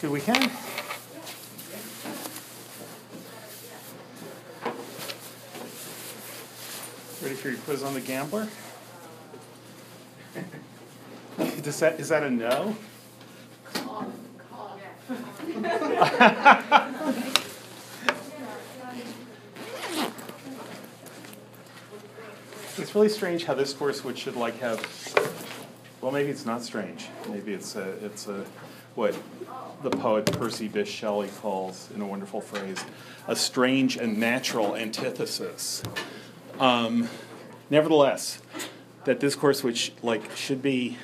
Good weekend? Ready for your quiz on the gambler? Does that, is that a no? It's really strange how this course, which should like have, well, maybe it's not strange. Maybe it's a, it's a, what the poet Percy Bysshe Shelley calls, in a wonderful phrase, a strange and natural antithesis. Um, nevertheless, that this course, which like should be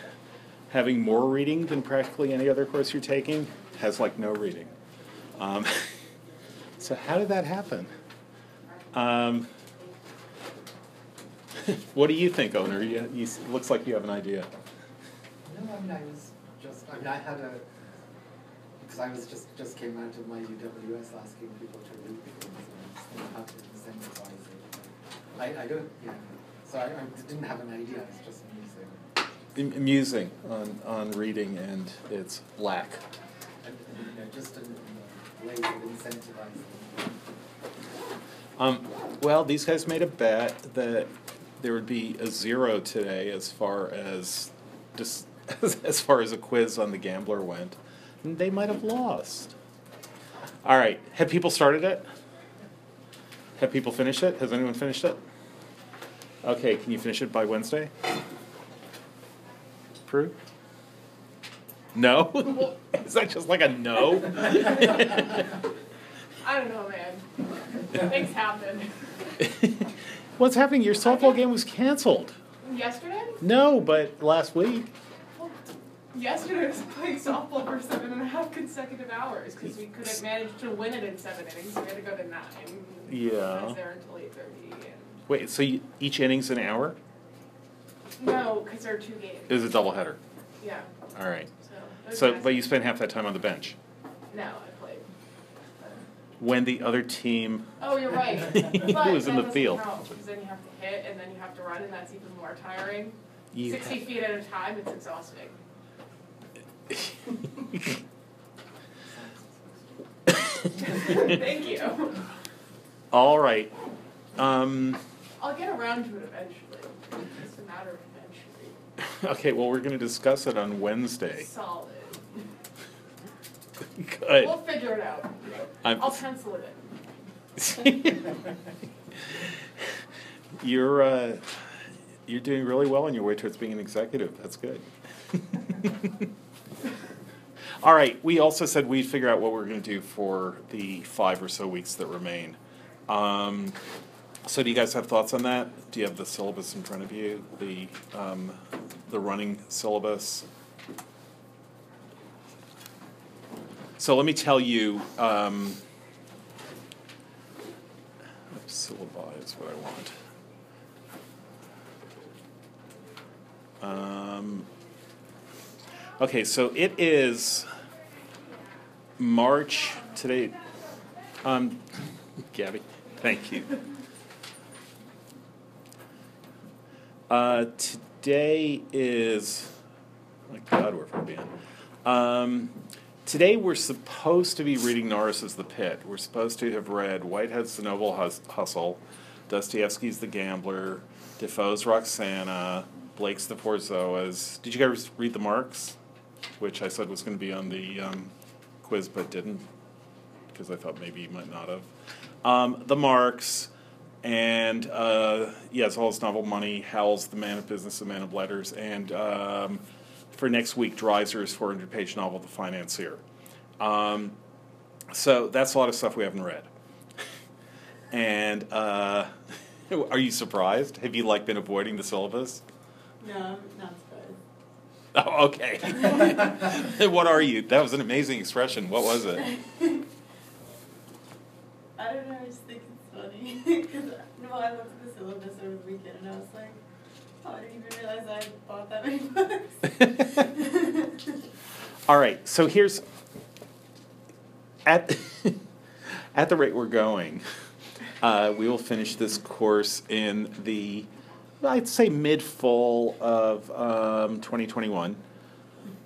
having more reading than practically any other course you're taking, has like no reading. Um, so how did that happen? Um, what do you think, owner? You, you, looks like you have an idea. No, I mean, I was just, I mean, I had a, because I was just, just came out of my UWS asking people to read things and then how to incentivize it. I, I don't, yeah, so I, I didn't have an idea, I was just musing. Am- Amusing on, on reading and its lack. And, and, you know, just in, in ways of incentivizing. Um, well, these guys made a bet that there would be a zero today as far as just as far as a quiz on the gambler went. And they might have lost. All right, have people started it? Have people finished it? Has anyone finished it? Okay, can you finish it by Wednesday? Prue? No? Is that just like a no? I don't know, man. Things happen. What's happening? Your softball game was canceled. Yesterday? No, but last week. Yesterday I was playing softball for seven and a half consecutive hours because we couldn't manage to win it in seven innings. So we had to go to nine. I Yeah. was there until eight thirty. And Wait, so you, each inning's an hour? no, because there are two games. It was a doubleheader. Yeah. All right. So. So, but you spent half that time on the bench. No, I played. When the other team, Oh, you're right. But was in the field. Because then you have to hit and then you have to run, and that's even more tiring. you Sixty feet at a time, it's exhausting. Thank you. All right. Um, I'll get around to it eventually. It's just a matter of eventually. okay, well, we're going to discuss it on Wednesday. Solid. Good. We'll figure it out. I'm- I'll pencil it in. you're uh, you're doing really well on your way towards being an executive. That's good. All right. We also said we'd figure out what we're going to do for the five or so weeks that remain. Um, so, do you guys have thoughts on that? Do you have the syllabus in front of you? The um, the running syllabus. So let me tell you. Um, syllabi is what I want. Um, okay, so it is March today. Um, Gabby, thank you. Uh, today is, my God, where have I been? Um, today we're supposed to be reading Norris's The Pit. We're supposed to have read Whitehead's The Noble Hus- Hustle, Dostoevsky's The Gambler, Defoe's Roxana, Blake's The Four Zoas. Did you guys read The Marx? Which I said was going to be on the um, quiz but didn't, because I thought maybe you might not have. Um, the Marx, and uh, as well as novel Money, Howells, The Man of Business, The Man of Letters, and um, for next week, Dreiser's 400 page novel, The Financier. Um, so that's a lot of stuff we haven't read. and uh, are you surprised? Have you like been avoiding the syllabus? No, not. Oh, okay. what are you? That was an amazing expression. What was it? I don't know, I just think it's funny. Because, no, I looked at the syllabus over the weekend and I was like, oh, I didn't even realize I bought that many books. All right, so here's at at the rate we're going, uh, we will finish this course in the I'd say mid fall of um, 2021.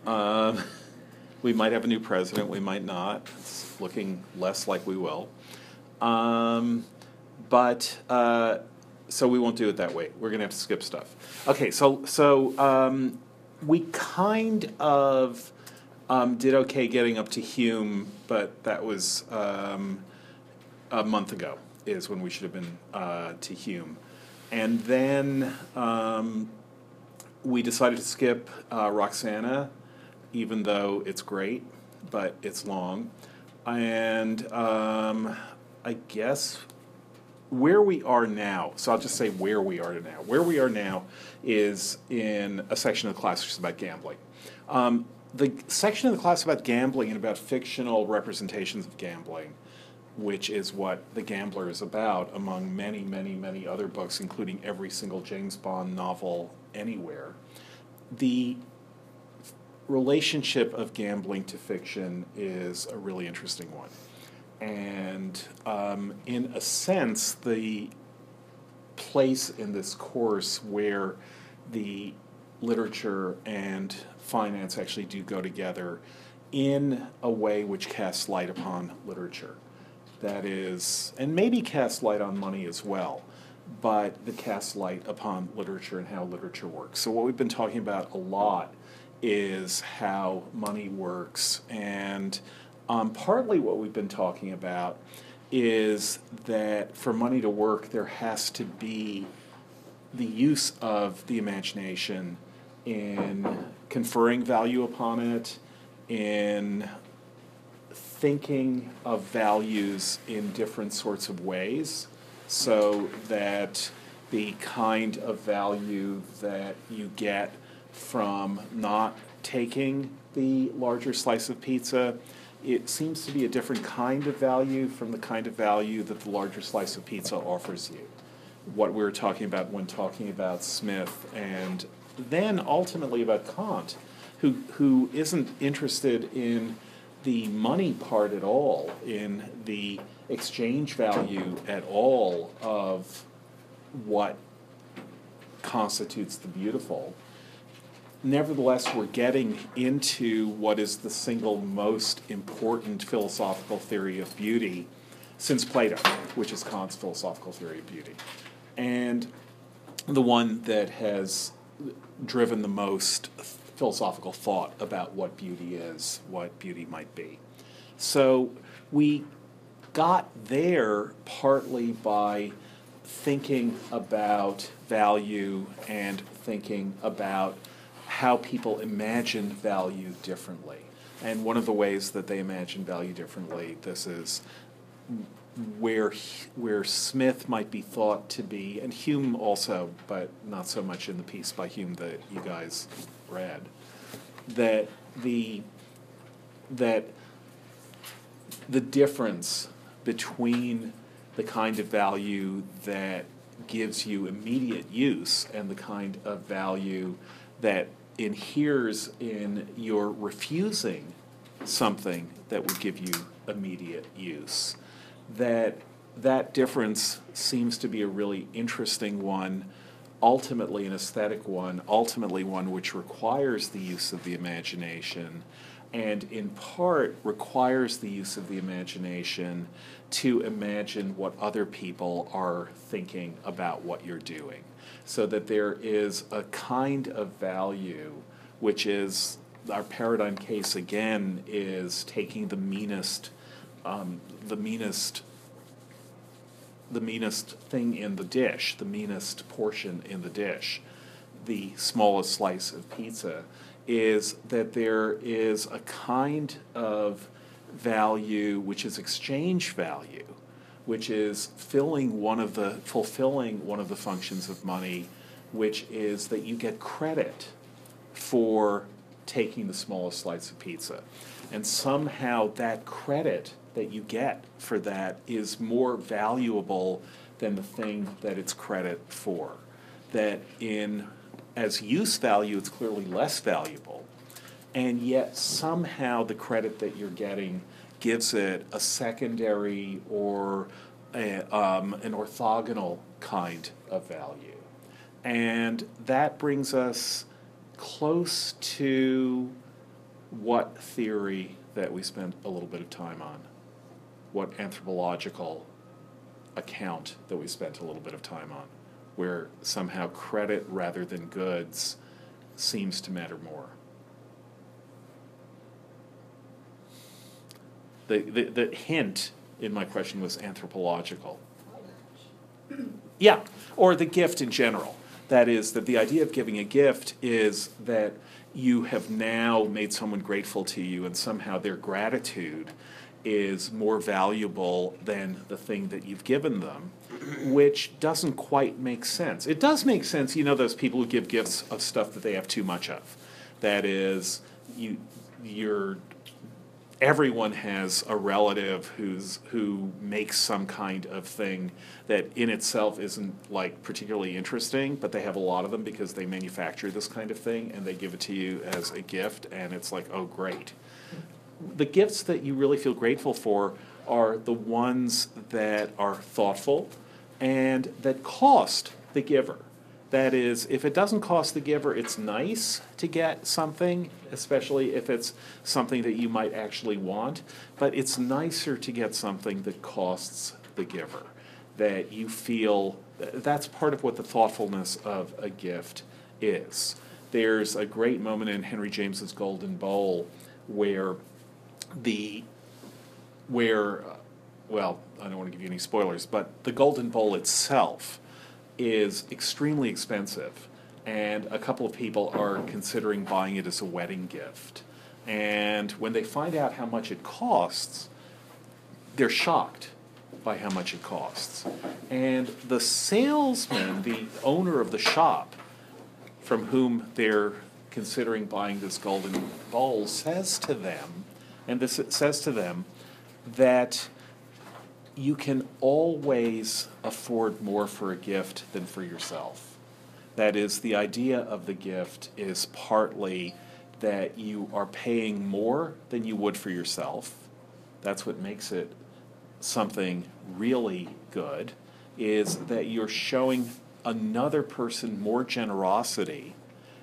Um, We might have a new president, we might not. It's looking less like we will. Um, but uh, so we won't do it that way. We're going to have to skip stuff. Okay, so so um, we kind of um, did okay getting up to Hume, but that was um, a month ago. Is when we should have been uh, to Hume, and then um, we decided to skip uh, Roxana, even though it's great, but it's long, and um, I guess where we are now, so I'll just say where we are now. Where we are now is in a section of the class which is about gambling. Um, the section of the class about gambling and about fictional representations of gambling, which is what The Gambler is about, among many, many, many other books, including every single James Bond novel anywhere. The relationship of gambling to fiction is a really interesting one. And um, in a sense, the place in this course where the literature and finance actually do go together in a way which casts light upon literature. That is, and maybe casts light on money as well, but that casts light upon literature and how literature works. So, what we've been talking about a lot is how money works and um, partly what we've been talking about is that for money to work, there has to be the use of the imagination in conferring value upon it, in thinking of values in different sorts of ways, so that the kind of value that you get from not taking the larger slice of pizza it seems to be a different kind of value from the kind of value that the larger slice of pizza offers you. What we were talking about when talking about Smith, and then ultimately about Kant, who, who isn't interested in the money part at all, in the exchange value at all of what constitutes the beautiful nevertheless, we're getting into what is the single most important philosophical theory of beauty since Plato, which is Kant's philosophical theory of beauty. And the one that has driven the most philosophical thought about what beauty is, what beauty might be. So we got there partly by thinking about value and thinking about how people imagine value differently. And one of the ways that they imagine value differently, this is where where Smith might be thought to be, and Hume also, but not so much in the piece by Hume that you guys read, that the that the difference between the kind of value that gives you immediate use and the kind of value that inheres in your refusing something that would give you immediate use. That that difference seems to be a really interesting one, ultimately an aesthetic one, ultimately one which requires the use of the imagination, and in part requires the use of the imagination to imagine what other people are thinking about what you're doing. So that there is a kind of value which is our paradigm case again is taking the meanest um, the meanest the meanest thing in the dish the meanest portion in the dish the smallest slice of pizza is that there is a kind of value which is exchange value which is filling one of the fulfilling one of the functions of money, which is that you get credit for taking the smallest slice of pizza. And somehow that credit that you get for that is more valuable than the thing that it's credit for. That in as use value it's clearly less valuable. And yet somehow the credit that you're getting gives it a secondary or a, um, an orthogonal kind of value. And that brings us close to what theory that we spent a little bit of time on, what anthropological account that we spent a little bit of time on, where somehow credit rather than goods seems to matter more. The, the, the hint in my question was anthropological. Yeah, or the gift in general. That is, that the idea of giving a gift is that you have now made someone grateful to you, and somehow their gratitude is more valuable than the thing that you've given them, which doesn't quite make sense. It does make sense, you know, those people who give gifts of stuff that they have too much of. That is, you, you're everyone has a relative who's who makes some kind of thing that in itself isn't like particularly interesting, but they have a lot of them because they manufacture this kind of thing and they give it to you as a gift and it's like, oh great. The gifts that you really feel grateful for are the ones that are thoughtful and that cost the giver. That is, if it doesn't cost the giver, it's nice to get something, especially if it's something that you might actually want. But it's nicer to get something that costs the giver, that you feel that's part of what the thoughtfulness of a gift is. There's a great moment in Henry James's Golden Bowl where the where uh, well, I don't want to give you any spoilers, but the Golden Bowl itself is extremely expensive, and a couple of people are considering buying it as a wedding gift. And when they find out how much it costs, they're shocked by how much it costs. And the salesman, the owner of the shop, from whom they're considering buying this golden bowl, says to them, and this says to them, that you can always afford more for a gift than for yourself. That is, the idea of the gift is partly that you are paying more than you would for yourself. That's what makes it something really good, is that you're showing another person more generosity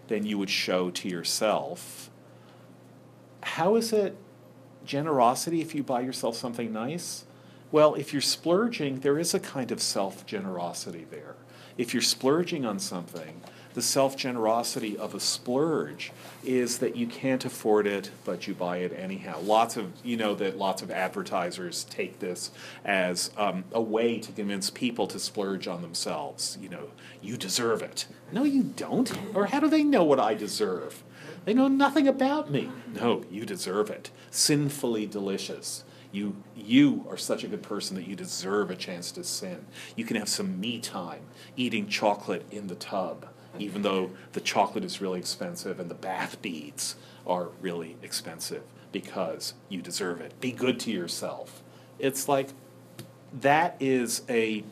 than you would show to yourself. How is it generosity if you buy yourself something nice? Well, if you're splurging, there is a kind of self generosity there. If you're splurging on something, the self generosity of a splurge is that you can't afford it, but you buy it anyhow. Lots of, you know, that lots of advertisers take this as um, a way to convince people to splurge on themselves. You know, you deserve it. No, you don't. Or how do they know what I deserve? They know nothing about me. No, you deserve it. Sinfully delicious. You, you are such a good person that you deserve a chance to sin. You can have some me time eating chocolate in the tub, even though the chocolate is really expensive and the bath beads are really expensive because you deserve it. Be good to yourself. It's like that is a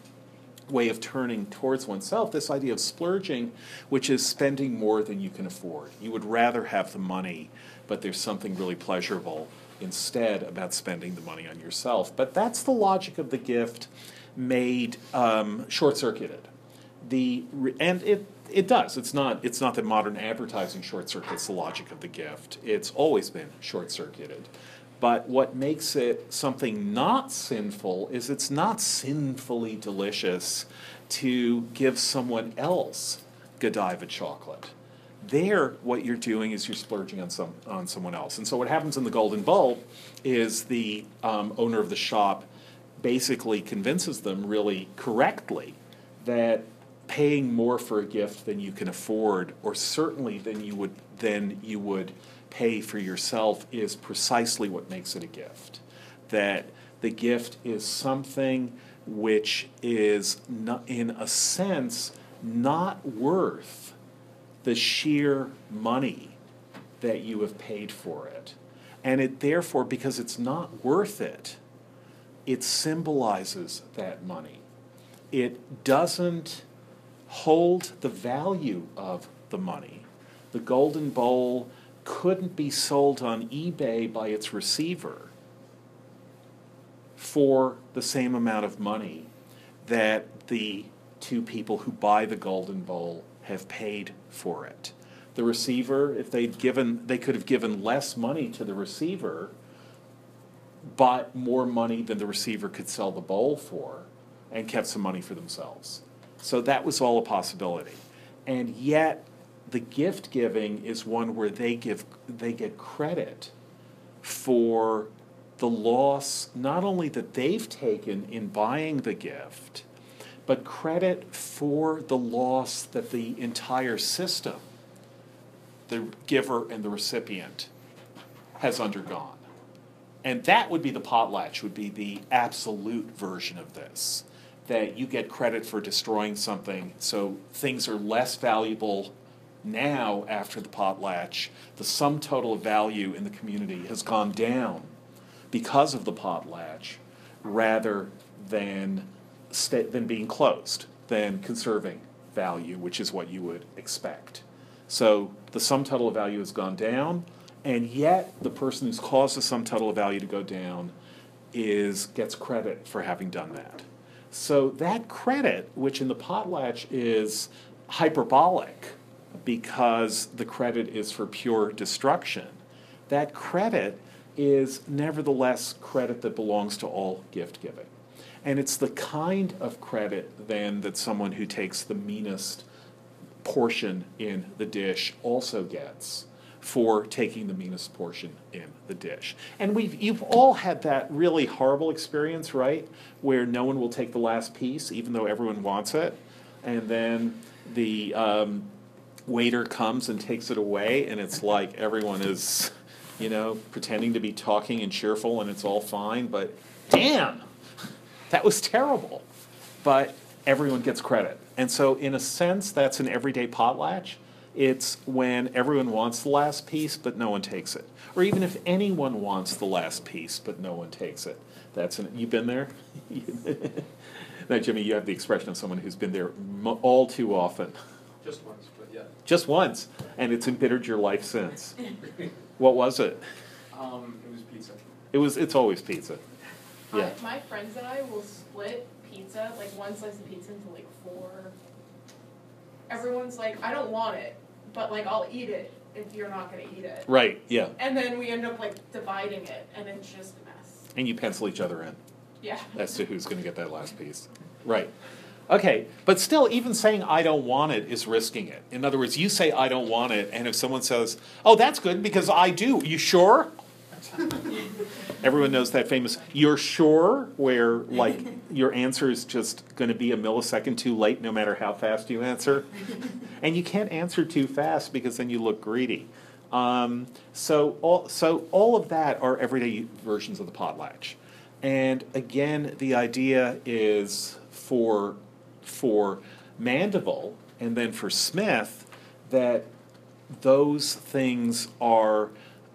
way of turning towards oneself, this idea of splurging, which is spending more than you can afford. You would rather have the money, but there's something really pleasurable instead about spending the money on yourself. But that's the logic of the gift made um, short circuited. The and it it does. It's not it's not that modern advertising short circuits the logic of the gift. It's always been short circuited. But what makes it something not sinful is it's not sinfully delicious to give someone else Godiva chocolate there, what you're doing is you're splurging on some on someone else. And so what happens in the Golden Bowl is the um, owner of the shop basically convinces them really correctly that paying more for a gift than you can afford, or certainly than you would than you would pay for yourself, is precisely what makes it a gift. That the gift is something which is not, in a sense not worth the sheer money that you have paid for it. And it therefore, because it's not worth it, it symbolizes that money. It doesn't hold the value of the money. The Golden Bowl couldn't be sold on eBay by its receiver for the same amount of money that the two people who buy the Golden Bowl have paid for it. The receiver, if they'd given, they could have given less money to the receiver, bought more money than the receiver could sell the bowl for, and kept some money for themselves. So that was all a possibility. And yet, the gift giving is one where they give they get credit for the loss not only that they've taken in buying the gift, but credit for the loss that the entire system, the giver and the recipient, has undergone. And that would be the potlatch, would be the absolute version of this. That you get credit for destroying something, so things are less valuable now after the potlatch. The sum total of value in the community has gone down because of the potlatch rather than, than being closed, than conserving value, which is what you would expect. So the sum total of value has gone down, and yet the person who's caused the sum total of value to go down is gets credit for having done that. So that credit, which in the potlatch is hyperbolic because the credit is for pure destruction, that credit is nevertheless credit that belongs to all gift giving. And it's the kind of credit then that someone who takes the meanest portion in the dish also gets for taking the meanest portion in the dish. And we've you've all had that really horrible experience, right? Where no one will take the last piece, even though everyone wants it, and then the um, waiter comes and takes it away, and it's like everyone is, you know, pretending to be talking and cheerful, and it's all fine, but damn, that was terrible. But everyone gets credit. And so, in a sense, that's an everyday potlatch. It's when everyone wants the last piece, but no one takes it. Or even if anyone wants the last piece, but no one takes it. That's an, you've been there? now, Jimmy, you have the expression of someone who's been there all too often. Just once, yeah. Just once, and it's embittered your life since. What was it? Um, it was pizza. It was. It's always pizza. Yeah. My, my friends and I will split pizza, like one slice of pizza into like four. Everyone's like, I don't want it, but like I'll eat it if you're not gonna eat it. Right. Yeah. And then we end up like dividing it, and it's just a mess. And you pencil each other in Yeah. as to who's going to get that last piece. Right. Okay, but still, even saying I don't want it is risking it. In other words, you say I don't want it, and if someone says, "Oh, that's good because I do," you sure? Everyone knows that famous "You're sure," where like your answer is just going to be a millisecond too late, no matter how fast you answer, and you can't answer too fast because then you look greedy. Um, so all so all of that are everyday versions of the potlatch, and again, the idea is for for Mandeville and then for Smith that those things are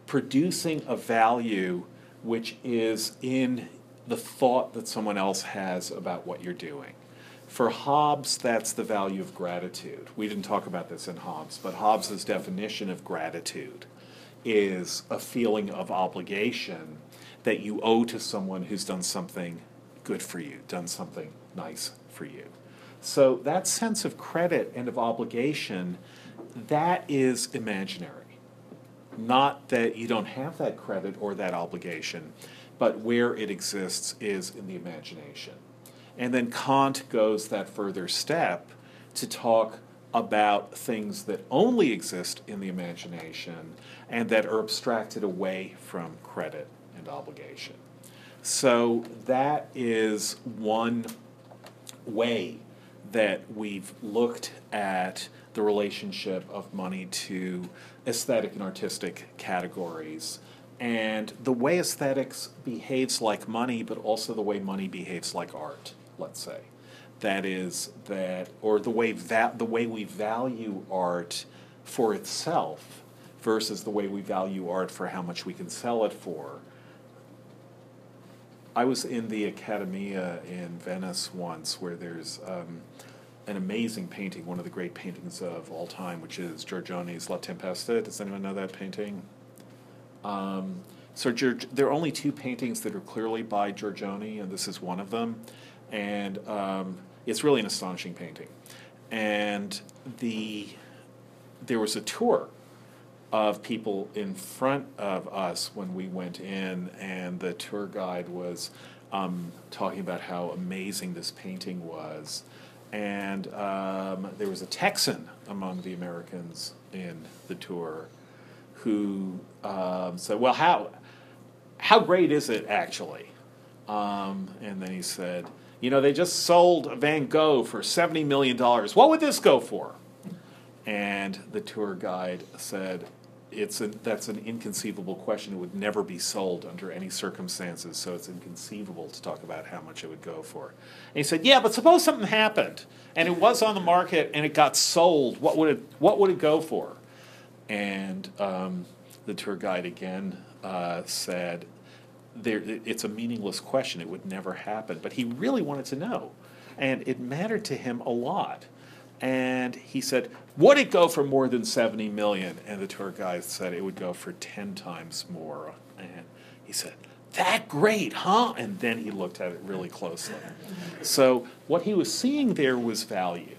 producing a value which is in the thought that someone else has about what you're doing. For Hobbes, that's the value of gratitude. We didn't talk about this in Hobbes, but Hobbes's definition of gratitude is a feeling of obligation that you owe to someone who's done something good for you, done something nice for you. So that sense of credit and of obligation, that is imaginary. Not that you don't have that credit or that obligation, but where it exists is in the imagination. And then Kant goes that further step to talk about things that only exist in the imagination and that are abstracted away from credit and obligation. So that is one way that we've looked at the relationship of money to aesthetic and artistic categories and the way aesthetics behaves like money, but also the way money behaves like art, let's say. That is that, or the way va- the way we value art for itself versus the way we value art for how much we can sell it for. I was in the Accademia in Venice once, where there's um, an amazing painting, one of the great paintings of all time, which is Giorgione's La Tempesta. Does anyone know that painting? Um, so there are only two paintings that are clearly by Giorgione, and this is one of them. And um, it's really an astonishing painting. And the there was a tour of people in front of us when we went in, and the tour guide was um, talking about how amazing this painting was. And um, there was a Texan among the Americans in the tour who um, said, Well, how, how great is it actually? Um, and then he said, You know, they just sold Van Gogh for $70 million. What would this go for? And the tour guide said, it's a, that's an inconceivable question. It would never be sold under any circumstances, so it's inconceivable to talk about how much it would go for. And he said, "Yeah, but suppose something happened and it was on the market and it got sold. What would it What would it go for?" And um, the tour guide again uh, said, there, "It's a meaningless question. It would never happen." But he really wanted to know, and it mattered to him a lot. And he said, Would it go for more than 70 million? And the tour guide said it would go for 10 times more. And he said, That great, huh? And then he looked at it really closely. So what he was seeing there was value.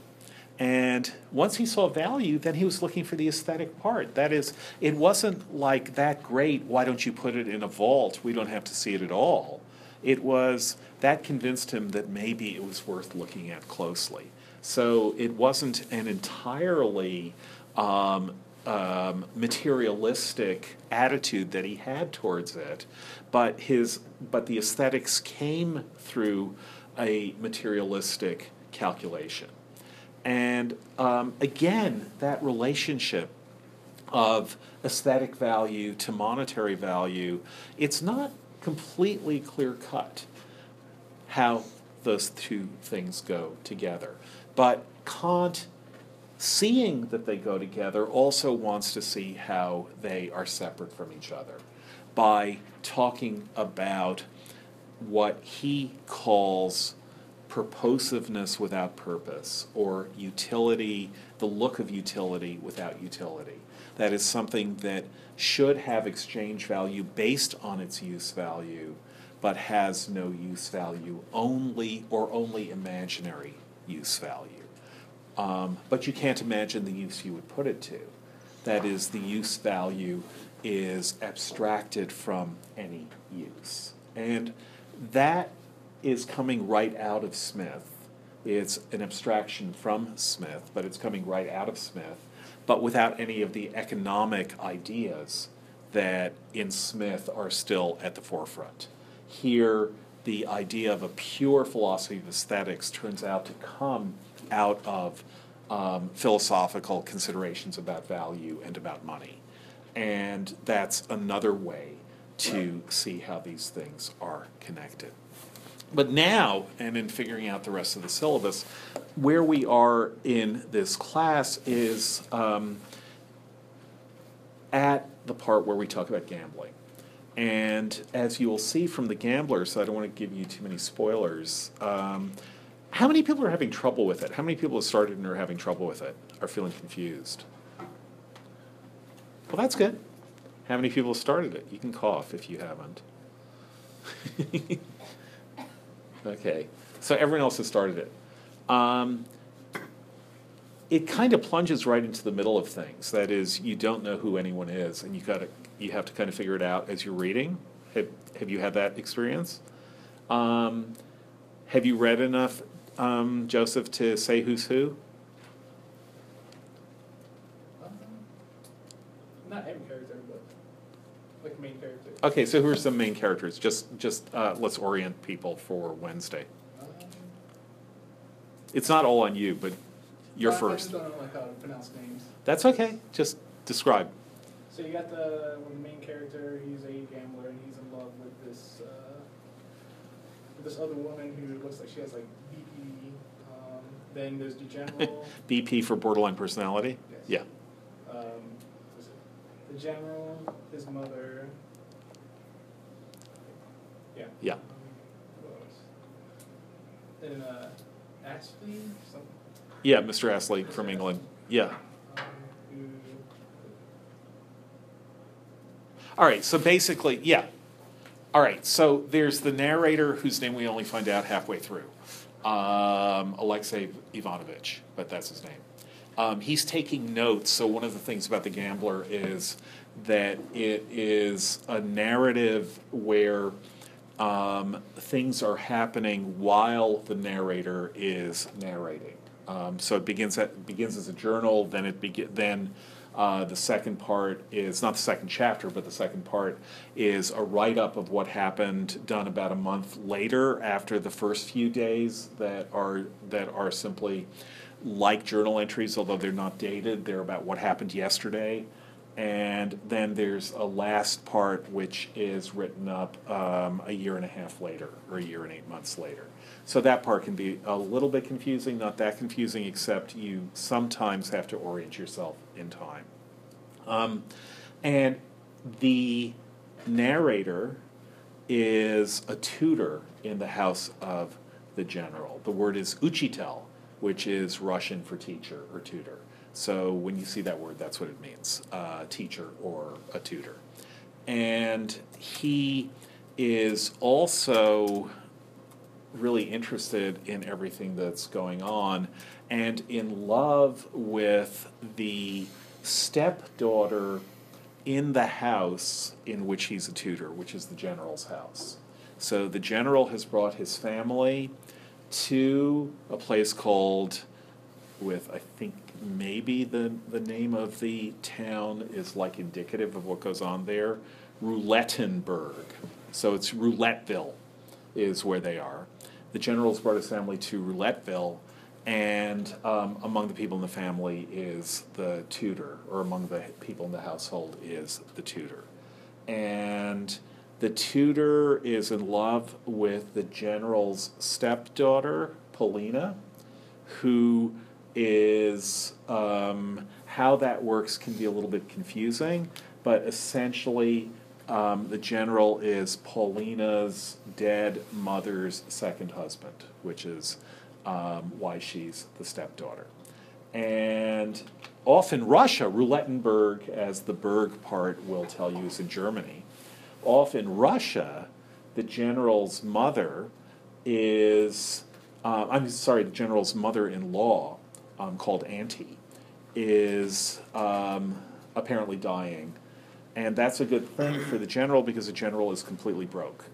And once he saw value, then he was looking for the aesthetic part. That is, it wasn't like that great, why don't you put it in a vault? We don't have to see it at all. It was, that convinced him that maybe it was worth looking at closely. So it wasn't an entirely um, um, materialistic attitude that he had towards it, but his but the aesthetics came through a materialistic calculation. And um, again, that relationship of aesthetic value to monetary value, it's not completely clear cut how those two things go together. But Kant, seeing that they go together, also wants to see how they are separate from each other by talking about what he calls purposiveness without purpose, or utility, the look of utility without utility. That is something that should have exchange value based on its use value, but has no use value only or only imaginary use value. Um, but you can't imagine the use you would put it to. That is, the use value is abstracted from any use. And that is coming right out of Smith. It's an abstraction from Smith, but it's coming right out of Smith, but without any of the economic ideas that in Smith are still at the forefront. Here, the idea of a pure philosophy of aesthetics turns out to come out of um, philosophical considerations about value and about money. And that's another way to see how these things are connected. But now, and in figuring out the rest of the syllabus, where we are in this class is um, at the part where we talk about gambling. And as you will see from the gamblers, I don't want to give you too many spoilers. Um, how many people are having trouble with it? How many people have started and are having trouble with it? Are feeling confused? Well, that's good. How many people have started it? You can cough if you haven't. okay, so everyone else has started it. Um, it kind of plunges right into the middle of things. That is, you don't know who anyone is, and you got to you have to kind of figure it out as you're reading. Have, have you had that experience? Um, have you read enough, um, Joseph, to say who's who? Um, Not every character, but like main character. Okay, so who are some main characters? Just just uh, let's orient people for Wednesday. Um, It's not all on you, but you're I first. just don't know like how to pronounce names. That's okay. Just describe. So you got the one main character. He's a gambler and he's in love with this uh, with this other woman who looks like she has like BP. Um, then there's the general. BP for borderline personality. Yes. Yeah. um, the general, his mother. Yeah. Yeah. Um, who? Then uh, Ashley, some, Yeah, Mr. Astley from England. Yeah. um, who, All right, so basically, yeah. All right, so there's the narrator whose name we only find out halfway through, um, Alexei Ivanovich, but that's his name. um, he's taking notes. So one of the things about the Gambler is that it is a narrative where um, things are happening while the narrator is narrating. Um, so it begins at, begins as a journal, then it then. Uh, the second part is not the second chapter, but the second part is a write up of what happened, done about a month later after the first few days that are that are simply like journal entries, although they're not dated. They're about what happened yesterday. And then there's a last part which is written up um, a year and a half later, or a year and eight months later. So that part can be a little bit confusing, not that confusing, except you sometimes have to orient yourself in time. Um, and the narrator is a tutor in the house of the general. The word is uchitel, which is Russian for teacher or tutor. So when you see that word, that's what it means uh, teacher or a tutor. And he is also really interested in everything that's going on and in love with the stepdaughter in the house in which he's a tutor, which is the general's house. So the general has brought his family to a place called, with I think maybe the, the name of the town is like indicative of what goes on there, Roulettenberg. So it's Rouletteville is where they are. The general's brought his family to Rouletteville, and um, among the people in the family is the tutor, or among the people in the household is the tutor. And the tutor is in love with the general's stepdaughter, Polina, who is um, how that works can be a little bit confusing, but essentially, um, the general is Polina's dead mother's second husband, which is um, why she's the stepdaughter. And off in Russia, Roulettenberg, as the Berg part will tell you, is in Germany. Off in Russia, the general's mother is, uh, I'm sorry, the general's mother in law, um, called Auntie, is um, apparently dying and that's a good thing for the general because the general is completely broke.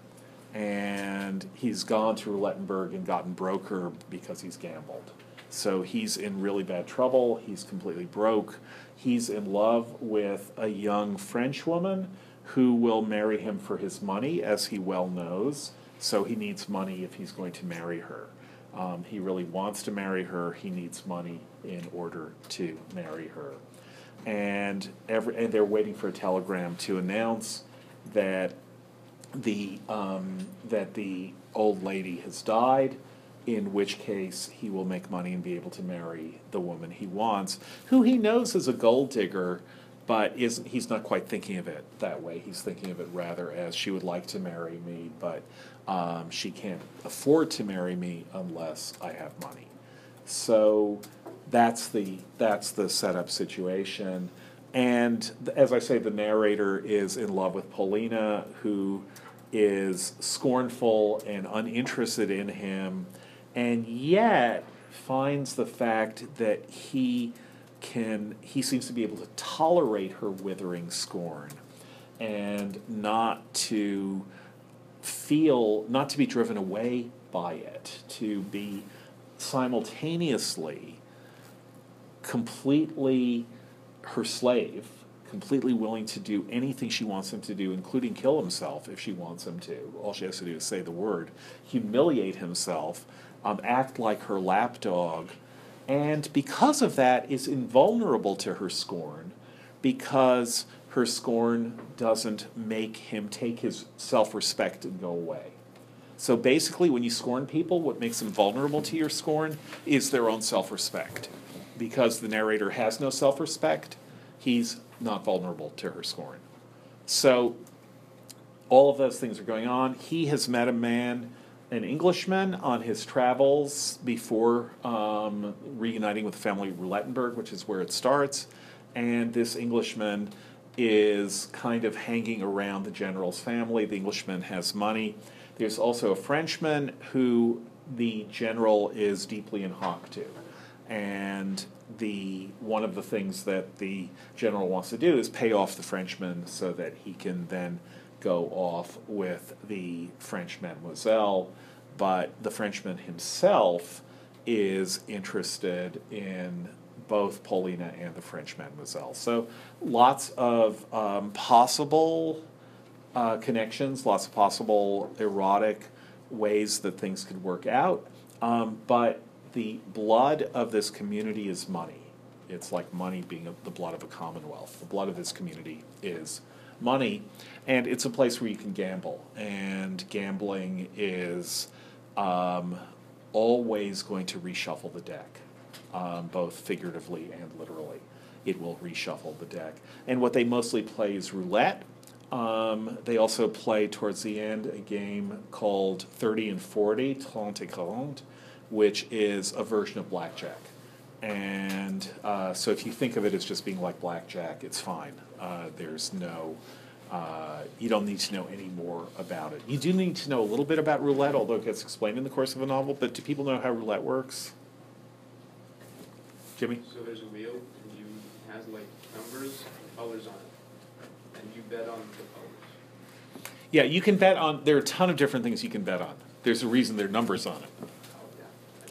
And he's gone to Roulettenberg and gotten broker because he's gambled. So he's in really bad trouble. He's completely broke. He's in love with a young French woman who will marry him for his money, as he well knows. So he needs money if he's going to marry her. Um, he really wants to marry her. He needs money in order to marry her and every, and they're waiting for a telegram to announce that the um, that the old lady has died, in which case he will make money and be able to marry the woman he wants, who he knows is a gold digger, but isn't he's not quite thinking of it that way. He's thinking of it rather as she would like to marry me, but um, she can't afford to marry me unless I have money. So that's the that's the setup situation. And as I say, the narrator is in love with Polina, who is scornful and uninterested in him, and yet finds the fact that he can he seems to be able to tolerate her withering scorn and not to feel not to be driven away by it to be simultaneously completely her slave, completely willing to do anything she wants him to do, including kill himself if she wants him to. All she has to do is say the word, humiliate himself, um, act like her lapdog, and because of that is invulnerable to her scorn, because her scorn doesn't make him take his self respect and go away. So basically, when you scorn people, what makes them vulnerable to your scorn is their own self respect because the narrator has no self respect, he's not vulnerable to her scorn. So, all of those things are going on. He has met a man, an Englishman, on his travels before um, reuniting with the family of Roulettenberg, which is where it starts. And this Englishman is kind of hanging around the general's family. The Englishman has money. There's also a Frenchman who the general is deeply in hock to and the one of the things that the general wants to do is pay off the Frenchman so that he can then go off with the French mademoiselle. But the Frenchman himself is interested in both Polina and the French mademoiselle. So lots of um, possible uh, connections, lots of possible erotic ways that things could work out. Um, but the blood of this community is money. It's like money being the blood of a commonwealth. The blood of this community is money, and it's a place where you can gamble. And gambling is um, always going to reshuffle the deck, um, both figuratively and literally. It will reshuffle the deck. And what they mostly play is roulette. Um, they also play towards the end a game called 30 and 40, 30 et 40, which is a version of blackjack. And uh, so if you think of it as just being like blackjack, it's fine. Uh, there's no, uh, you don't need to know any more about it. You do need to know a little bit about roulette, although it gets explained in the course of a novel, but do people know how roulette works? Jimmy? So there's a wheel and you has like numbers and colors on it. And you bet on the colors. Yeah, you can bet on, there are a ton of different things you can bet on. There's a reason there are numbers on it.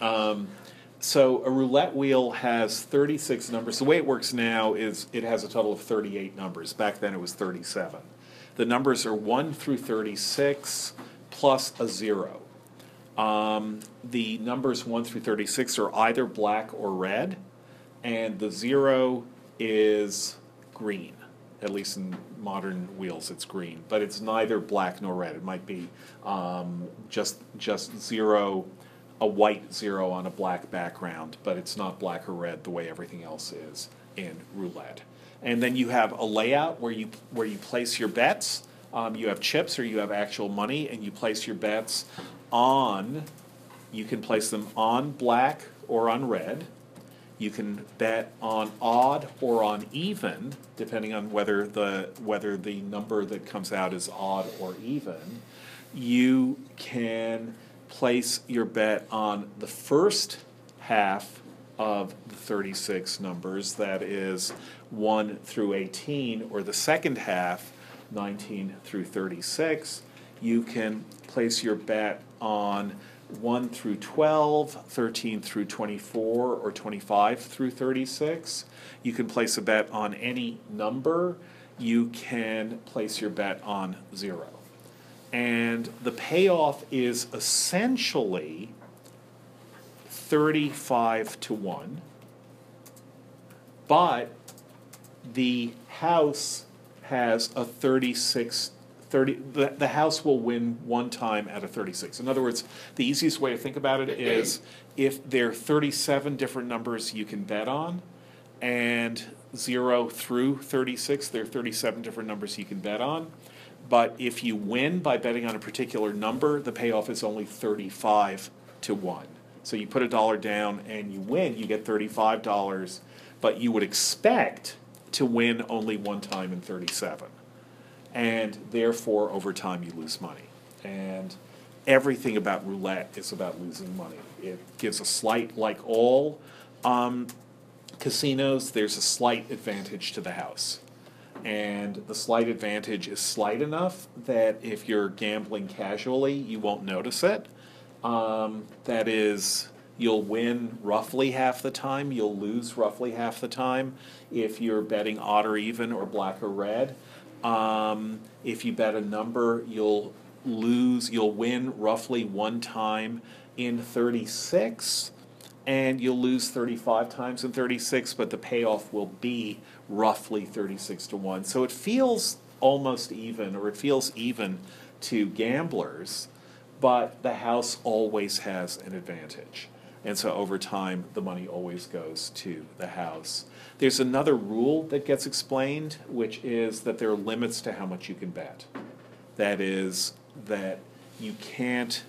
Um, so a roulette wheel has 36 numbers. The way it works now is it has a total of 38 numbers. Back then it was 37. The numbers are 1 through 36 plus a 0. Um, the numbers 1 through 36 are either black or red, and the 0 is green. At least in modern wheels, it's green, but it's neither black nor red. It might be um, just just zero a white zero on a black background, but it's not black or red the way everything else is in roulette. And then you have a layout where you where you place your bets. Um, you have chips or you have actual money, and you place your bets on. You can place them on black or on red. You can bet on odd or on even, depending on whether the whether the number that comes out is odd or even. You can place your bet on the first half of the 36 numbers, that is 1 through 18, or the second half, 19 through 36. You can place your bet on 1 through 12, 13 through 24, or 25 through 36. You can place a bet on any number. You can place your bet on 0 and the payoff is essentially 35 to 1 but the house has a 36 30 the, the house will win one time out of 36 in other words the easiest way to think about it is if there are 37 different numbers you can bet on and 0 through 36 there are 37 different numbers you can bet on but if you win by betting on a particular number, the payoff is only 35 to 1. So you put a dollar down and you win, you get $35, but you would expect to win only one time in 37. And therefore, over time, you lose money. And everything about roulette is about losing money. It gives a slight, like all um, casinos, there's a slight advantage to the house and the slight advantage is slight enough that if you're gambling casually, you won't notice it. Um, that is, you'll win roughly half the time, you'll lose roughly half the time if you're betting odd or even or black or red. Um, if you bet a number, you'll lose, you'll win roughly one time in 36 and you'll lose 35 times in 36, but the payoff will be roughly 36 to 1. So it feels almost even, or it feels even to gamblers, but the house always has an advantage. And so over time, the money always goes to the house. There's another rule that gets explained, which is that there are limits to how much you can bet. That is, that you can't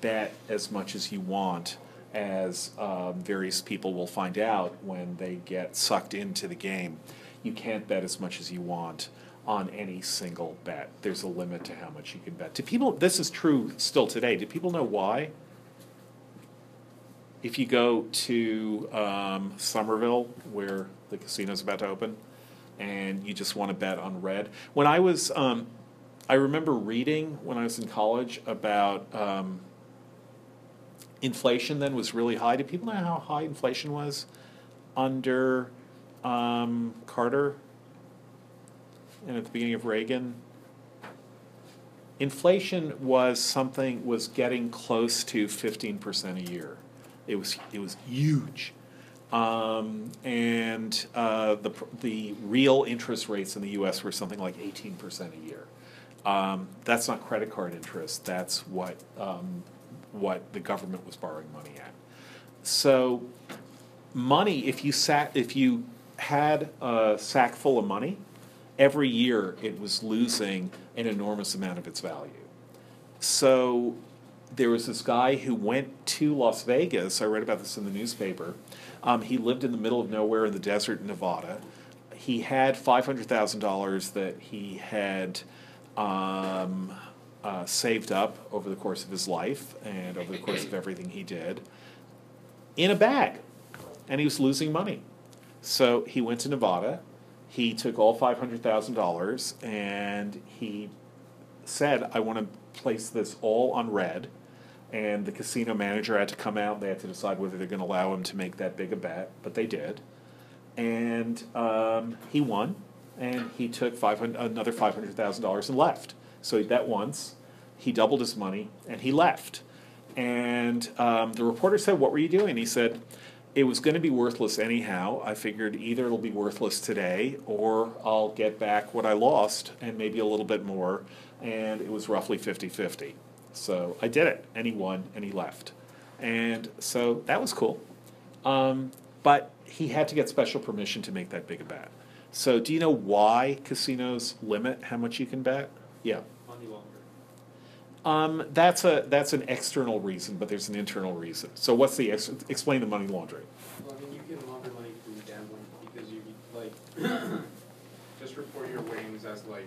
bet as much as you want as um, various people will find out when they get sucked into the game. You can't bet as much as you want on any single bet. There's a limit to how much you can bet. Do people? This is true still today. Do people know why? if you go to um, Somerville, where the casino's about to open, and you just want to bet on red. When I was, um, I remember reading when I was in college about um, inflation. Then was really high. Do people know how high inflation was under um, Carter and at the beginning of Reagan? Inflation was something was getting close to fifteen percent a year. It was it was huge, um, and uh, the the real interest rates in the U.S. were something like eighteen percent a year. Um, that's not credit card interest. That's what um, what the government was borrowing money at. So, money. If you sat, if you had a sack full of money, every year it was losing an enormous amount of its value. So there was this guy who went to Las Vegas. I read about this in the newspaper. Um, he lived in the middle of nowhere in the desert in Nevada. He had five hundred thousand dollars that he had um, uh, saved up over the course of his life and over the course of everything he did in a bag, and he was losing money. So he went to Nevada. He took all five hundred thousand dollars and he said, "I want to place this all on red." And the casino manager had to come out. They had to decide whether they're going to allow him to make that big a bet, but they did. And um, he won, and he took five hundred another five hundred thousand dollars and left. So he bet once, he doubled his money, and he left. And um, the reporter said, "What were you doing?" He said, "It was going to be worthless anyhow. I figured either it'll be worthless today, or I'll get back what I lost, and maybe a little bit more." And it was roughly 50-50. So I did it, and he won, and he left, and so that was cool. Um, but he had to get special permission to make that big a bet. So do you know why casinos limit how much you can bet? Yeah. Um, that's a that's an external reason, but there's an internal reason. So what's the ex- explain the money laundering? Well, I mean, you can launder money through gambling because you, like, just report your winnings as like,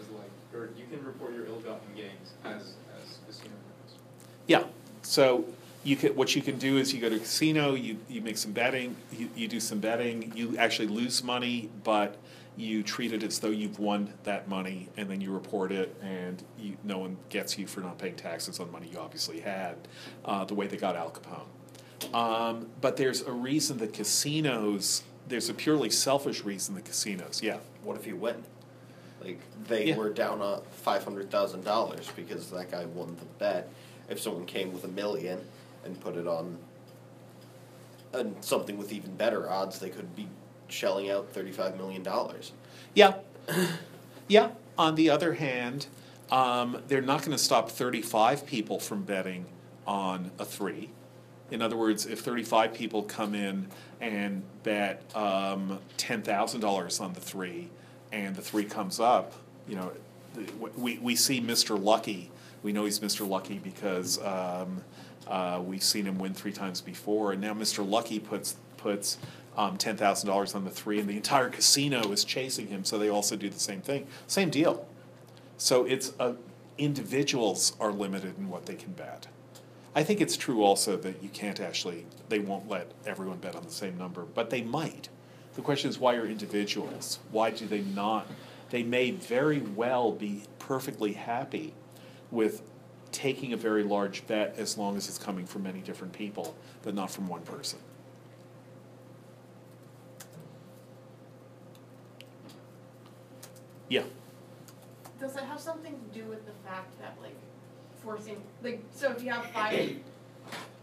as like, or you can report your ill-gotten gains as, as casino winnings. Yeah. So you can what you can do is you go to a casino, you, you make some betting, you, you do some betting, you actually lose money, but you treat it as though you've won that money, and then you report it, and you, no one gets you for not paying taxes on money you obviously had, uh, the way they got Al Capone. Um, but there's a reason that casinos. There's a purely selfish reason that casinos. Yeah. What if you win? Like they Yeah. were down a five hundred thousand dollars because that guy won the bet. If someone came with a million and put it on and something with even better odds, they could be shelling out thirty five million dollars. Yeah. yeah. On the other hand, um, they're not going to stop 35 people from betting on a three. In other words, if 35 people come in and bet um, $10,000 on the three and the three comes up, you know, we, we see Mr. Lucky. We know he's Mr. Lucky because um, uh, we've seen him win three times before. And now Mr. Lucky puts, puts um, $10,000 on the three, and the entire casino is chasing him, so they also do the same thing. Same deal. So it's uh, individuals are limited in what they can bet. I think it's true also that you can't actually, they won't let everyone bet on the same number, but they might. The question is why are individuals? Why do they not? They may very well be perfectly happy with taking a very large bet as long as it's coming from many different people, but not from one person. Yeah. Does it have something to do with the fact that like forcing like so if you have five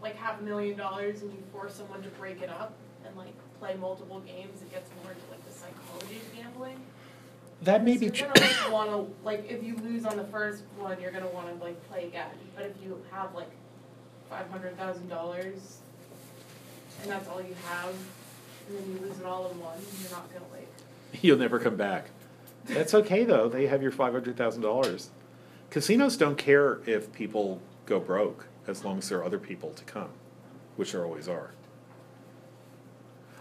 like half a million dollars and you force someone to break it up and like play multiple games, it gets more into like the psychology of gambling. That may So be you're true. gonna like wanna like if you lose on the first one, you're gonna wanna like play again. But if you have like five hundred thousand dollars and that's all you have, and then you lose it all in one, you're not gonna like You'll never come back. That's okay though. They have your five hundred thousand dollars. Casinos don't care if people go broke as long as there are other people to come, which there always are.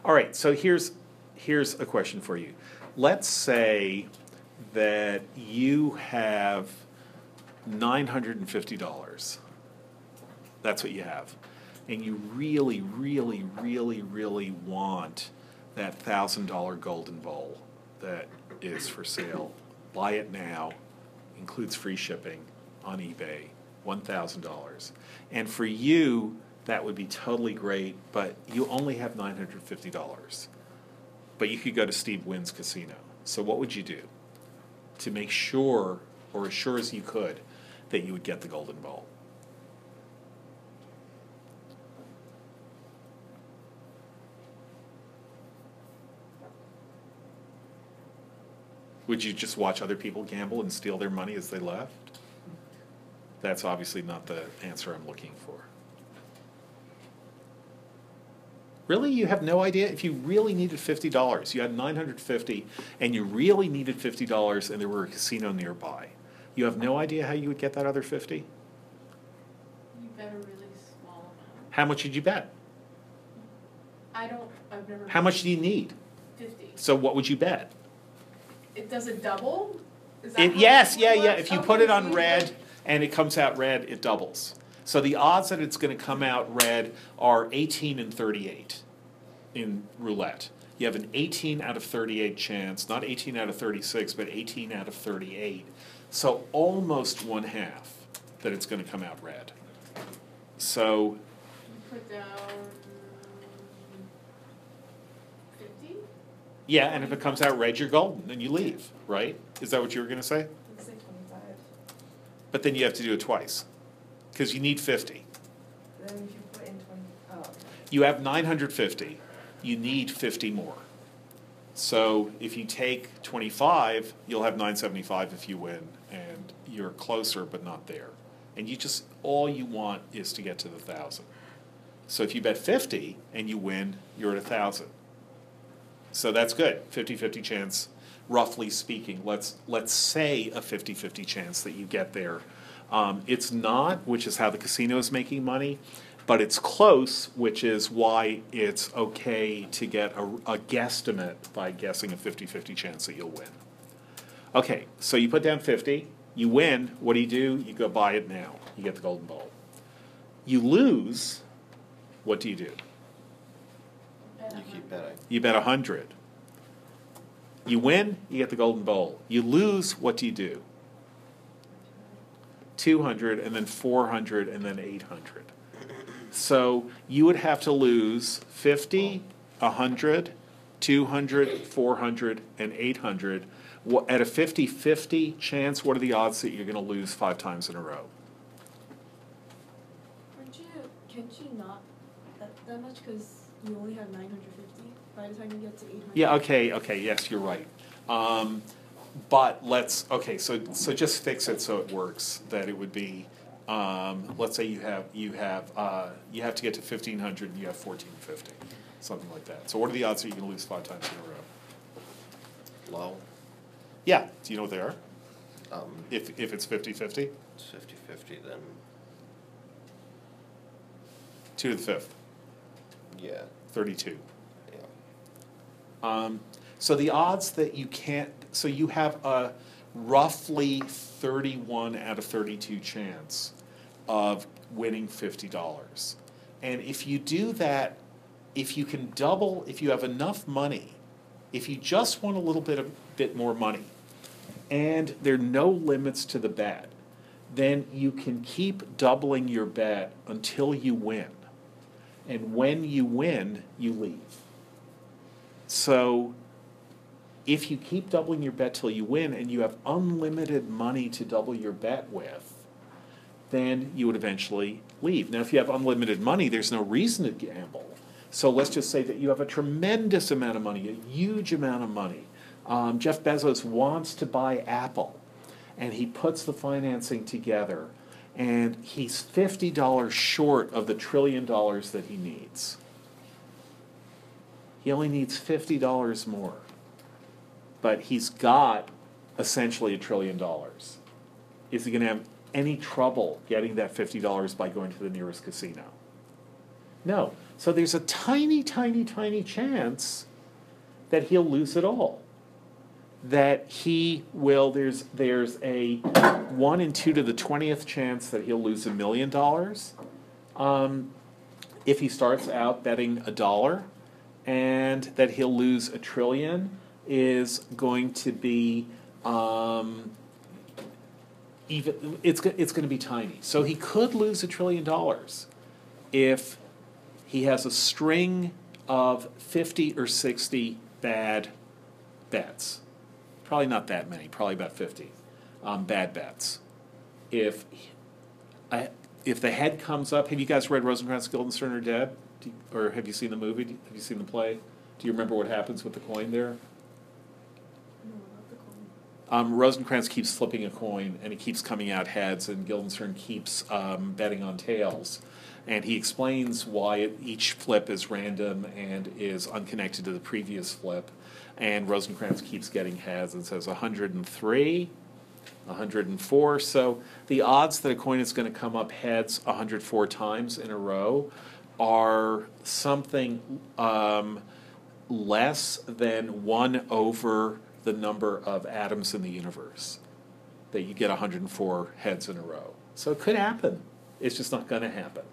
All right, so here's here's a question for you. Let's say that you have nine hundred and fifty dollars, That's what you have. And you really, really, really, really want that thousand dollar golden bowl that is for sale. Buy it now, includes free shipping on eBay, one thousand dollars. And for you, that would be totally great, but you only have nine hundred fifty dollars. But you could go to Steve Wynn's casino. So what would you do to make sure, or as sure as you could, that you would get the golden bowl? Would you just watch other people gamble and steal their money as they left? That's obviously not the answer I'm looking for. Really, you have no idea? If you really needed fifty dollars, you had nine hundred fifty, and you really needed fifty dollars, and there were a casino nearby, you have no idea how you would get that other fifty? You bet a really small amount. How much did you bet? I don't, I've never. How much do you need? Fifty. So what would you bet? It does it double? Is that It, how yes, yeah, yeah. works? If you Okay, put it so on red and it comes out red, it doubles. So the odds that it's going to come out red are 18 and 38 in roulette. You have an 18 out of 38 chance, not 18 out of 36, but 18 out of 38. So almost one half that it's going to come out red. So put down yeah, and if it comes out red, you're golden, then you leave, right? Is that what you were going to say? Like twenty-five. But then you have to do it twice because you need 50. Then if you put in twenty, oh, okay. You have 950, you need 50 more. So if you take 25, you'll have 975 if you win, and you're closer but not there. And you just, all you want is to get to the 1,000. So if you bet 50 and you win, you're at a 1,000. So that's good, 50 50 chance, roughly speaking. Let's, let's say a 50 50 chance that you get there. Um, it's not, which is how the casino is making money, but it's close, which is why it's okay to get a, a guesstimate by guessing a 50 50 chance that you'll win. Okay, so you put down 50, you win, what do you do? You go buy it now, you get the golden ball. You lose, what do you do? Bet a You keep hundred. betting. You bet a hundred. You win, you get the golden bowl. You lose, what do you do? Two hundred, and then four hundred, and then eight hundred. So you would have to lose fifty, a hundred, two hundred, four hundred, and eight hundred. Wha- At a 50-50 chance, what are the odds that you're going to lose five times in a row? Aren't you, can't you not bet that much, cause you only have nine hundred fifty by the time you get to eight hundred? Yeah, okay, okay, yes, you're right. Um, but let's, okay, so, so just fix it so it works, that it would be, um, let's say you have, you have, uh, you have to get to fifteen hundred and you have fourteen fifty, something like that. So what are the odds that you're gonna lose five times in a row? Low. Yeah, do you know what they are? Um, If, if it's fifty-fifty? it's fifty fifty then, Two to the fifth, yeah, thirty-two. yeah. Um, so the odds that you can't, so you have a roughly thirty-one out of thirty-two chance of winning fifty dollars. And if you do that, if you can double, if you have enough money, if you just want a little bit of bit more money, and there are no limits to the bet, then you can keep doubling your bet until you win. And when you win, you leave. So if you keep doubling your bet till you win and you have unlimited money to double your bet with, then you would eventually leave. Now, if you have unlimited money, there's no reason to gamble. So let's just say that you have a tremendous amount of money, a huge amount of money. Um, Jeff Bezos wants to buy Apple, and he puts the financing together, and he's $50 short of the trillion dollars that he needs. He only needs $50 more. But he's got essentially a trillion dollars. Is he going to have any trouble getting that $50 by going to the nearest casino? No. So there's a tiny, tiny, tiny chance that he'll lose it all. That he will, there's, there's a one in two to the 20th chance that he'll lose a million dollars. um, if he starts out betting a dollar and that he'll lose a trillion is going to be um, even it's it's going to be tiny. So he could lose a trillion dollars if he has a string of 50 or 60 bad bets. Probably not that many, probably about 50 um, bad bets. If I, if the head comes up, have you guys read Rosencrantz, Guildenstern dead? Do you- or have you seen the movie? Do Have you seen the play? Do you remember what happens with the coin there? No, not the coin. Um, Rosencrantz keeps flipping a coin, and it keeps coming out heads, and Guildenstern keeps um, betting on tails. And he explains why it, each flip is random and is unconnected to the previous flip. And Rosencrantz keeps getting heads and says 103, 104. So the odds that a coin is going to come up heads 104 times in a row are something um, less than 1 over the number of atoms in the universe that you get 104 heads in a row. So it could happen. It's just not going to happen.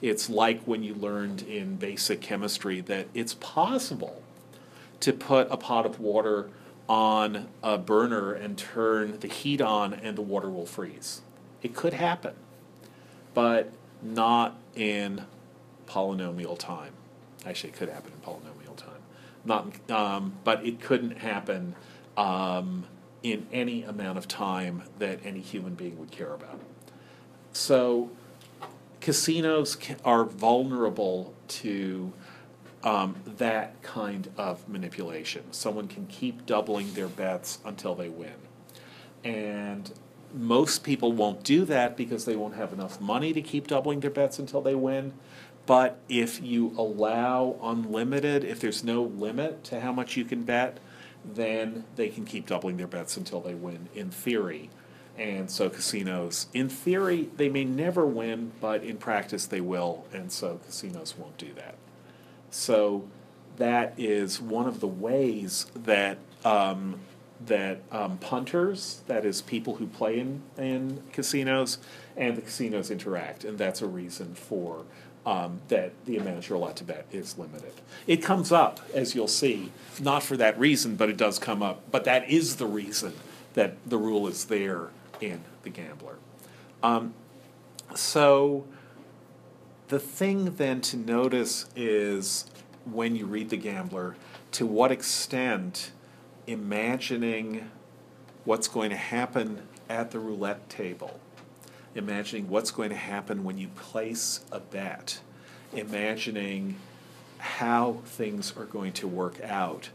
It's like when you learned in basic chemistry that it's possible to put a pot of water on a burner and turn the heat on and the water will freeze. It could happen, but not in polynomial time. Actually, it could happen in polynomial time. Not, um, but it couldn't happen um, in any amount of time that any human being would care about. So, casinos are vulnerable to um, that kind of manipulation. Someone can keep doubling their bets until they win. And most people won't do that because they won't have enough money to keep doubling their bets until they win. But if you allow unlimited, if there's no limit to how much you can bet, then they can keep doubling their bets until they win, in theory. And so casinos, in theory, they may never win, but in practice they will, and so casinos won't do that. So that is one of the ways that um, that um, punters, that is people who play in, in casinos, and the casinos interact, and that's a reason for um, that the amount you're allowed to bet is limited. It comes up, as you'll see, not for that reason, but it does come up. But that is the reason that the rule is there in the gambler. Um, so the thing then to notice is when you read The Gambler, to what extent imagining what's going to happen at the roulette table, imagining what's going to happen when you place a bet, imagining how things are going to work out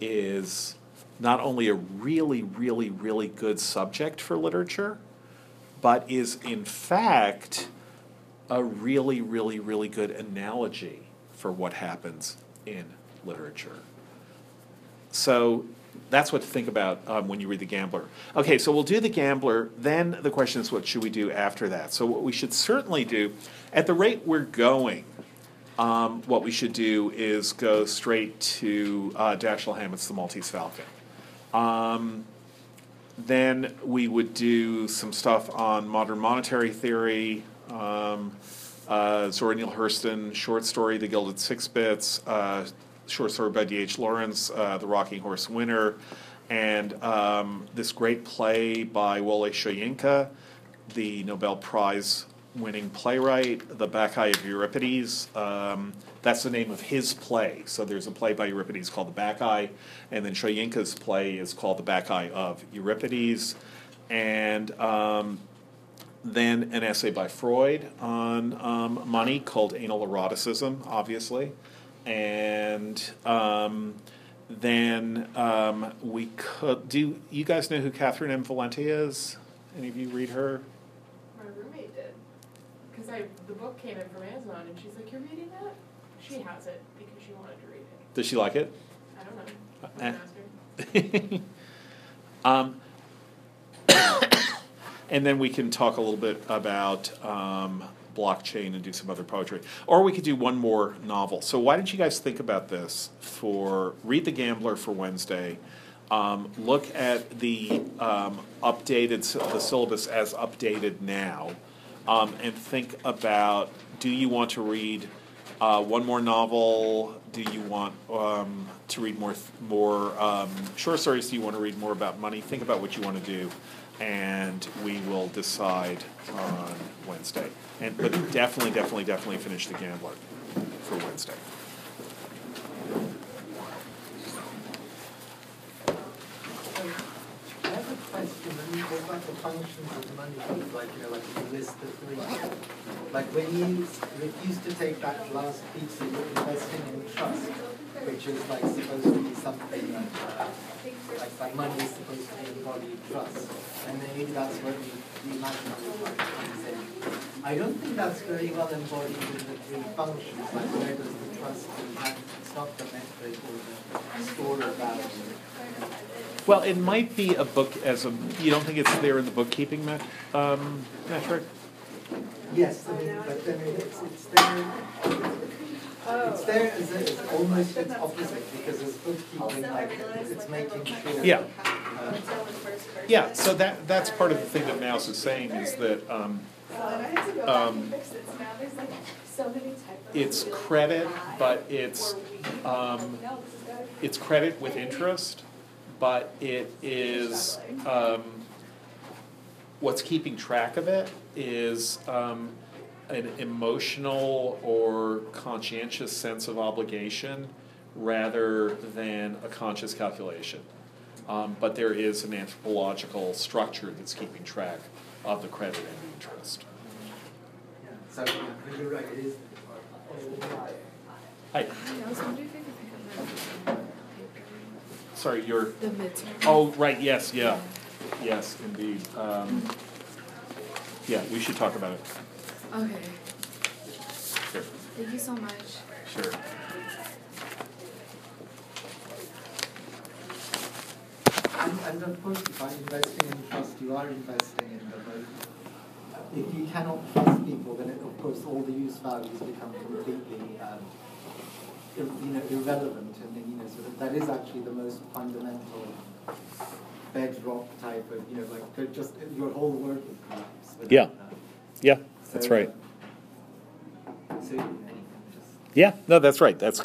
is not only a really, really, really good subject for literature, but is in fact a really, really, really good analogy for what happens in literature. So that's what to think about um, when you read The Gambler. Okay, so we'll do The Gambler. Then the question is, what should we do after that? So, what we should certainly do, at the rate we're going, um, what we should do is go straight to uh, Dashiell Hammett's The Maltese Falcon. Um, then we would do some stuff on modern monetary theory, um, uh, Zora Neale Hurston, short story, The Gilded Six Bits, uh, short story by D.H. Lawrence, uh, The Rocking Horse Winner, and um, this great play by Wole Soyinka, the Nobel Prize winning playwright, The Bacchae of Euripides. Um, that's the name of his play. So there's a play by Euripides called The Bacchae, and then Soyinka's play is called The Bacchae of Euripides. And um, then an essay by Freud on um, money called Anal Eroticism, obviously. And um, then um, we could do. You guys know who Catherine M. Valenti is? Any of you read her? My roommate did. Because I the book came in from Amazon and she's like, You're reading that? She has it because she wanted to read it. Does she like it? I don't know. Her. um, and then we can talk a little bit about um, blockchain and do some other poetry. Or we could do one more novel. So why don't you guys think about this for Read the Gambler for Wednesday. Um, look at the um, updated, the syllabus as updated now. um, and think about do you want to read uh, one more novel? Do you want um, to read more more um, short stories? Do you want to read more about money? Think about what you want to do, and we will decide on Wednesday. And but definitely, definitely, definitely finish the Gambler for Wednesday. Like. Like when you refuse to take that last piece, you're investing in trust, which is like supposed to be something that, uh, like, like money is supposed to be embodied trust. And maybe that's where the, the imaginary part comes in. I don't think that's very well embodied in the three functions, like where does the trust come It's not the metric or the store of value. Well, it might be a book as a. You don't think it's there in the bookkeeping met, um, metric? Yes, I mean, but then it's, it's there, it's there as a, it's almost its opposite, because it's bookkeeping, like, it's making sure. Yeah. uh, Yeah. So that that's part of the thing that Mauss is saying is that um, um, it's credit, but it's um, it's credit with interest, but it is um, what's keeping track of it is um, an emotional or conscientious sense of obligation rather than a conscious calculation. Um, but there is an anthropological structure that's keeping track of the credit and the interest. yeah, So, you're right, it is. Hi, I was wondering if I could pick up sorry, you're. the midterm. Oh, right. Yes. Yeah. Yes, indeed. Um, yeah, we should talk about it. Okay. Sure. Thank you so much. Sure. And, and of course, by investing in trust, you are investing in the most. If you cannot trust people, then it, of course all the use values become completely, um, ir- you know, irrelevant. And then, you know, sort of that is actually the most fundamental bedrock type of, you know, like just your whole world would collapse. without Yeah. that. Yeah, Anyway, just. Yeah, no, that's right. That's